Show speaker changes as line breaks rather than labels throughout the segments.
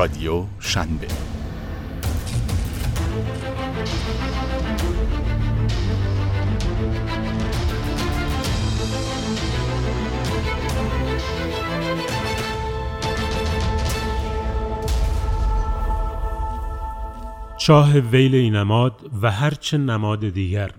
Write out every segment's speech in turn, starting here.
رادیو شنبه.
چاه ویل اینماد و هرچه نماد دیگر.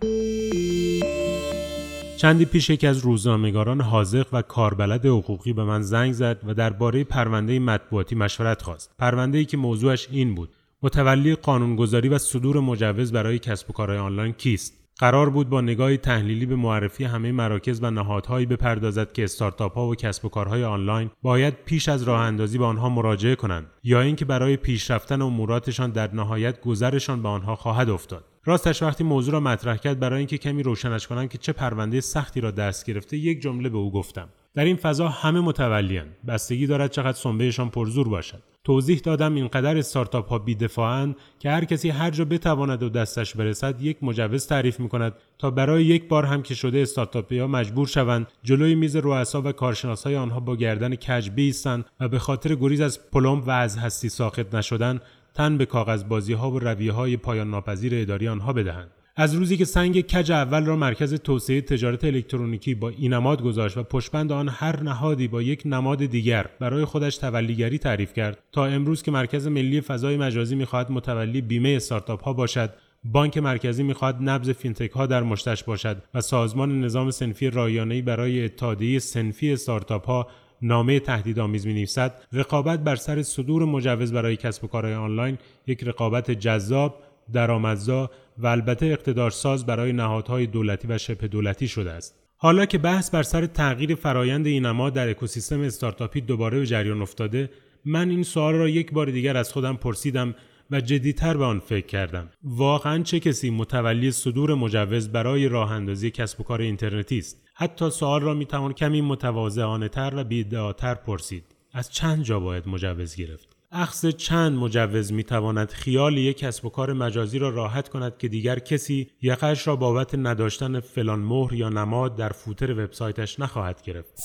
چندی پیش یکی از روزنامهگاران حاضق و کاربلد حقوقی به من زنگ زد و درباره پرونده مطبوعاتی مشورت خواست. پرونده ای که موضوعش این بود: متولی قانونگذاری و صدور مجوز برای کسب و کارهای آنلاین کیست؟ قرار بود با نگاهی تحلیلی به معرفی همه مراکز و نهادهایی بپردازد که استارتاپ ها و کسب و کارهای آنلاین باید پیش از راه اندازی به آنها مراجعه کنند یا اینکه برای پیشرفتن اموراتشان در نهایت گذرشان به آنها خواهد افتاد. راستش وقتی موضوع را مطرح کرد برای اینکه کمی روشنش کنم که چه پرونده سختی را دست گرفته یک جمله به او گفتم. در این فضا همه متولیان بستگی دارد چقدر سنبهشان پرزور باشد. توضیح دادم اینقدر استارتاپ ها بیدفاعن که هر کسی هر جا بتواند و دستش برسد یک مجوز تعریف می کند تا برای یک بار هم که شده استارتاپی ها مجبور شوند جلوی میز رؤسا و کارشناس های آنها با گردن کج بیستند و به خاطر گریز از پلم و از هستی ساخت نشدن تن به کاغذ بازی ها و رویه های پایان ناپذیر اداری آنها بدهند. از روزی که سنگ کج اول را مرکز توسعه تجارت الکترونیکی با اینماد گذاشت و پشبند آن هر نهادی با یک نماد دیگر برای خودش تولیگری تعریف کرد. تا امروز که مرکز ملی فضای مجازی می‌خواهد متولی بیمه استارتاپ ها باشد بانک مرکزی می‌خواهد نبض فینتک ها در مشتش باشد و سازمان نظام صنفی رایانه‌ای برای اتحادیه صنفی استارتاپ ها نامه تهدیدآمیز می نویسد رقابت بر سر صدور مجوز برای کسب و کارهای آنلاین یک رقابت جذاب درآمدزا و البته اقتدارساز برای نهادهای دولتی و شبه دولتی شده است. حالا که بحث بر سر تغییر فرایند ای‌نماد در اکوسیستم استارتاپی دوباره به جریان افتاده من این سوال را یک بار دیگر از خودم پرسیدم و جدیتر به آن فکر کردم. واقعا چه کسی متولی صدور مجوز برای راه اندازی کسب و کار اینترنتی است؟ حتی سوال را می‌توان کمی متواضعانه تر و بیدعاتر پرسید. از چند جا باید مجوز گرفت؟ اخذ چند مجوز می تواند خیال یک کسب و کار مجازی را راحت کند که دیگر کسی یقش را بابت نداشتن فلان مهر یا نماد در فوتر وبسایتش نخواهد گرفت.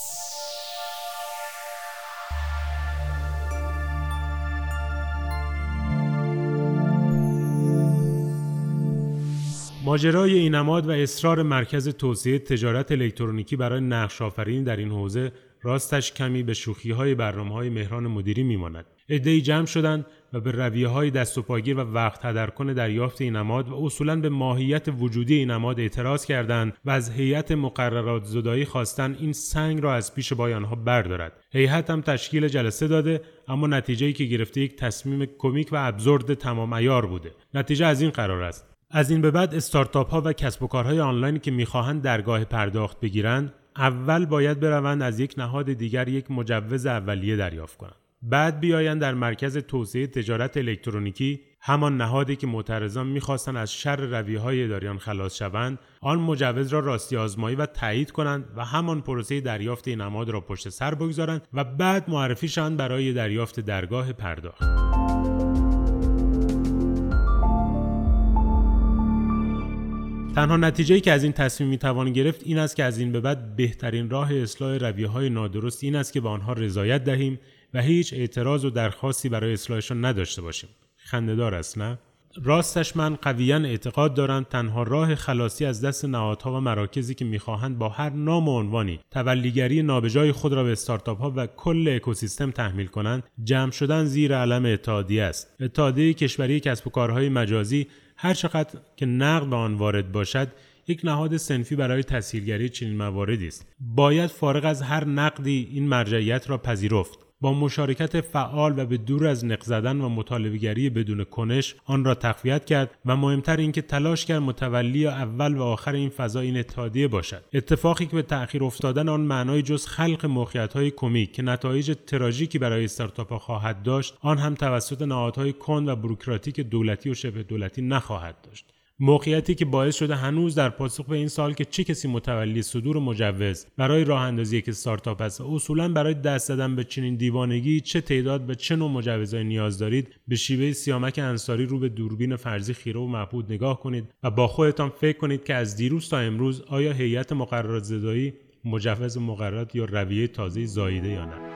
ماجرای این نماد و اصرار مرکز توسعه تجارت الکترونیکی برای نقش آفرینی در این حوزه راستش کمی به شوخی های برنامه های مهران مدیری میماند. ای جمع شدند و به رویه های دست و پاگیر و وقت تدرکن دریافت این نماد و اصولا به ماهیت وجودی این نماد اعتراض کردند و از هیئت مقررات زدایی خواستن این سنگ را از پیش بای آنها بردارد. هیئت هم تشکیل جلسه داده اما نتیجه که گرفته یک تصمیم کمیک و ابزورد تمام ایار بوده. نتیجه از این قرار است. از این به بعد استارتاپ ها و کسب و کارهای آنلاینی که می‌خواهند درگاه پرداخت بگیرند اول باید بروند از یک نهاد دیگر یک مجوز اولیه دریافت کنند. بعد بیایند در مرکز توسعه تجارت الکترونیکی همان نهادی که معترضان می‌خواستند از شر رویه های اداریان خلاص شوند آن مجوز را راستی آزمایی و تایید کنند و همان پروسه دریافت این نماد را پشت سر بگذارند و بعد معرفیشان برای دریافت درگاه پرداخت. تنها نتیجه که از این تصمیم می‌توان گرفت این است که از این به بعد بهترین راه اصلاح رویه های نادرست این است که به آنها رضایت دهیم و هیچ اعتراض و درخواستی برای اصلاحشان نداشته باشیم. خندهدار است نه؟ راستش من قویا اعتقاد دارم تنها راه خلاصی از دست نهادها و مراکزی که می‌خواهند با هر نام و عنوانی تولیگری نابجای خود را به استارتاپ ها و کل اکوسیستم تحمیل کنند جمع شدن زیر علم اتحادیه است. اتحادیه کشوری کسب و کارهای مجازی هر چقدر که نقد به آن وارد باشد یک نهاد سنفی برای تسهیلگری چنین مواردی است. باید فارغ از هر نقدی این مرجعیت را پذیرفت. با مشارکت فعال و به دور از نق زدن و مطالبهگری بدون کنش آن را تقویت کرد و مهمتر اینکه تلاش کرد متولی اول و آخر این فضا این اتحادیه باشد. اتفاقی که به تأخیر افتادن آن معنای جز خلق موقعیت های کمیک که نتایج تراژیکی برای استارتاپ خواهد داشت آن هم توسط نهادهای کند و بروکراتیک دولتی و شبه دولتی نخواهد داشت. موقعیتی که باعث شده هنوز در پاسخ به این سال که چه کسی متولی صدور مجوز برای راه اندازی یک استارتاپ است اصولا برای دست زدن به چنین دیوانگی چه تعداد به چه نوع مجوزهای نیاز دارید به شیوه سیامک انصاری رو به دوربین فرضی خیره و محبود نگاه کنید و با خودتان فکر کنید که از دیروز تا امروز آیا هیئت مقررات زدایی مجوز مقررات یا رویه تازه زاییده یا نه.